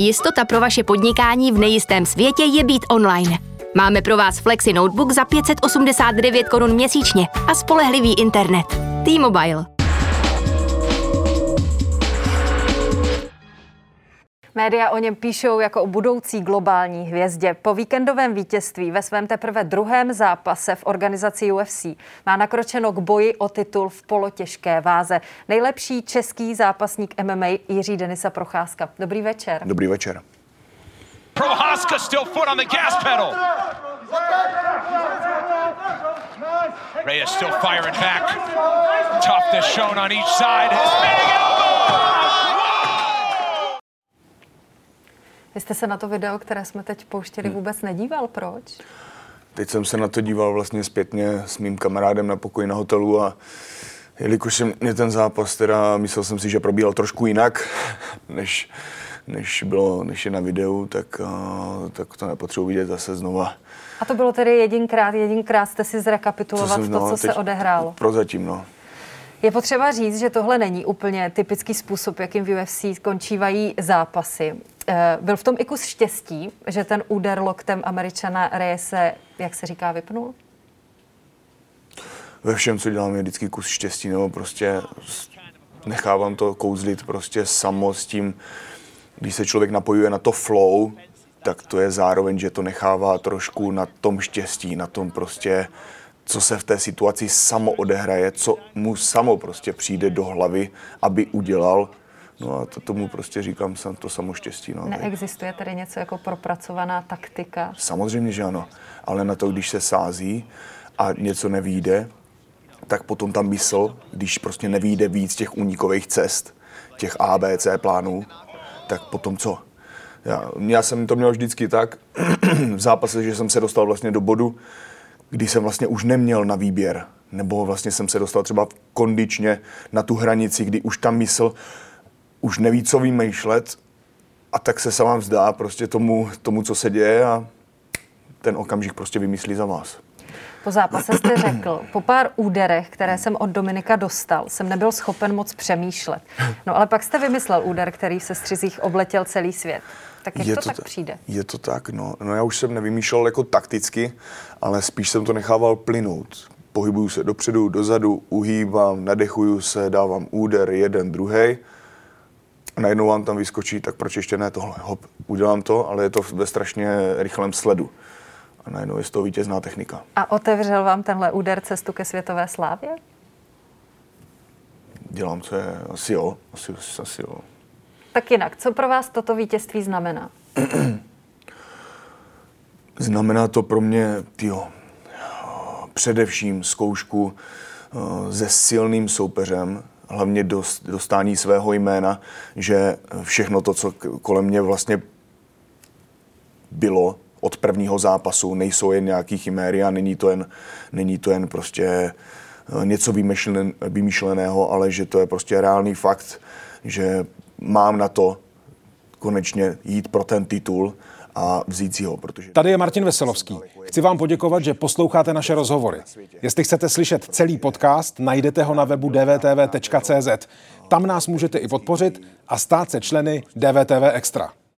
Jistota pro vaše podnikání v nejistém světě je být online. Máme pro vás Flexi Notebook za 589 korun měsíčně a spolehlivý internet. T-Mobile. Média o něm píšou jako o budoucí globální hvězdě. Po víkendovém vítězství ve svém teprve druhém zápase v organizaci UFC má nakročeno k boji o titul v polotěžké váze. Nejlepší český zápasník MMA Jiří Denisa Procházka. Dobrý večer. Dobrý večer. Prohaska still foot on the gas pedal. Reyes still firing back. Toughness shown on each side. His Vy jste se na to video, které jsme teď pouštěli, vůbec nedíval. Proč? Teď jsem se na to díval vlastně zpětně s mým kamarádem na pokoji na hotelu a jelikož jsem mě ten zápas, teda myslel jsem si, že probíhal trošku jinak, než, než, bylo, než je na videu, tak, uh, tak to nepotřebuji vidět zase znova. A to bylo tedy jedinkrát, jedinkrát jste si zrekapitulovat jsem- to, no, co se odehrálo. Prozatím, no. Je potřeba říct, že tohle není úplně typický způsob, jakým v UFC končívají zápasy. Eh, Byl v tom i kus štěstí, že ten úder loktem američana Reyese, jak se říká, vypnul? Ve všem, co dělám, je vždycky kus štěstí, nebo prostě nechávám to kouzlit prostě samo s tím, když se člověk napojuje na to flow, tak to je zároveň, že to nechává trošku na tom štěstí, na tom prostě, co se v té situaci samo odehraje, co mu samo prostě přijde do hlavy, aby udělal. No a to tomu prostě říkám to samo štěstí. No. Neexistuje tedy něco jako propracovaná taktika? Samozřejmě, že ano. Ale na to, když se sází a něco nevíde, tak potom ta mysl, když prostě nevíde víc těch únikových cest, těch A, B, C plánů, tak potom co? Já, já jsem to měl vždycky tak v zápase, že jsem se dostal vlastně do bodu, kdy jsem vlastně už neměl na výběr. Nebo vlastně jsem se dostal třeba kondičně na tu hranici, kdy už ta mysl už neví, co vymýšlet a tak se sama vzdá prostě tomu, tomu, co se děje a ten okamžik prostě vymyslí za vás. Po zápase jste řekl, po pár úderech, které jsem od Dominika dostal, jsem nebyl schopen moc přemýšlet. No ale pak jste vymyslel úder, který se střizích obletěl celý svět. Tak jak to, tak ta- přijde? Je to tak, no. no. já už jsem nevymýšlel jako takticky, ale spíš jsem to nechával plynout. Pohybuju se dopředu, dozadu, uhýbám, nadechuju se, dávám úder, jeden, druhý. A najednou vám tam vyskočí, tak proč ještě ne tohle? Hop, udělám to, ale je to ve strašně rychlém sledu. A najednou je z toho vítězná technika. A otevřel vám tenhle úder cestu ke světové slávě? Dělám, co je, asi jo, asi, asi jo. Tak jinak, co pro vás toto vítězství znamená? Znamená to pro mě, tyjo, především zkoušku eh, se silným soupeřem, hlavně dost, dostání svého jména, že všechno to, co kolem mě vlastně bylo od prvního zápasu, nejsou jen nějaký chiméry a není to jen, není to jen prostě eh, něco vymyšlen, vymyšleného, ale že to je prostě reálný fakt, že mám na to konečně jít pro ten titul a vzít si ho, protože... Tady je Martin Veselovský. Chci vám poděkovat, že posloucháte naše rozhovory. Jestli chcete slyšet celý podcast, najdete ho na webu dvtv.cz. Tam nás můžete i podpořit a stát se členy DVTV Extra.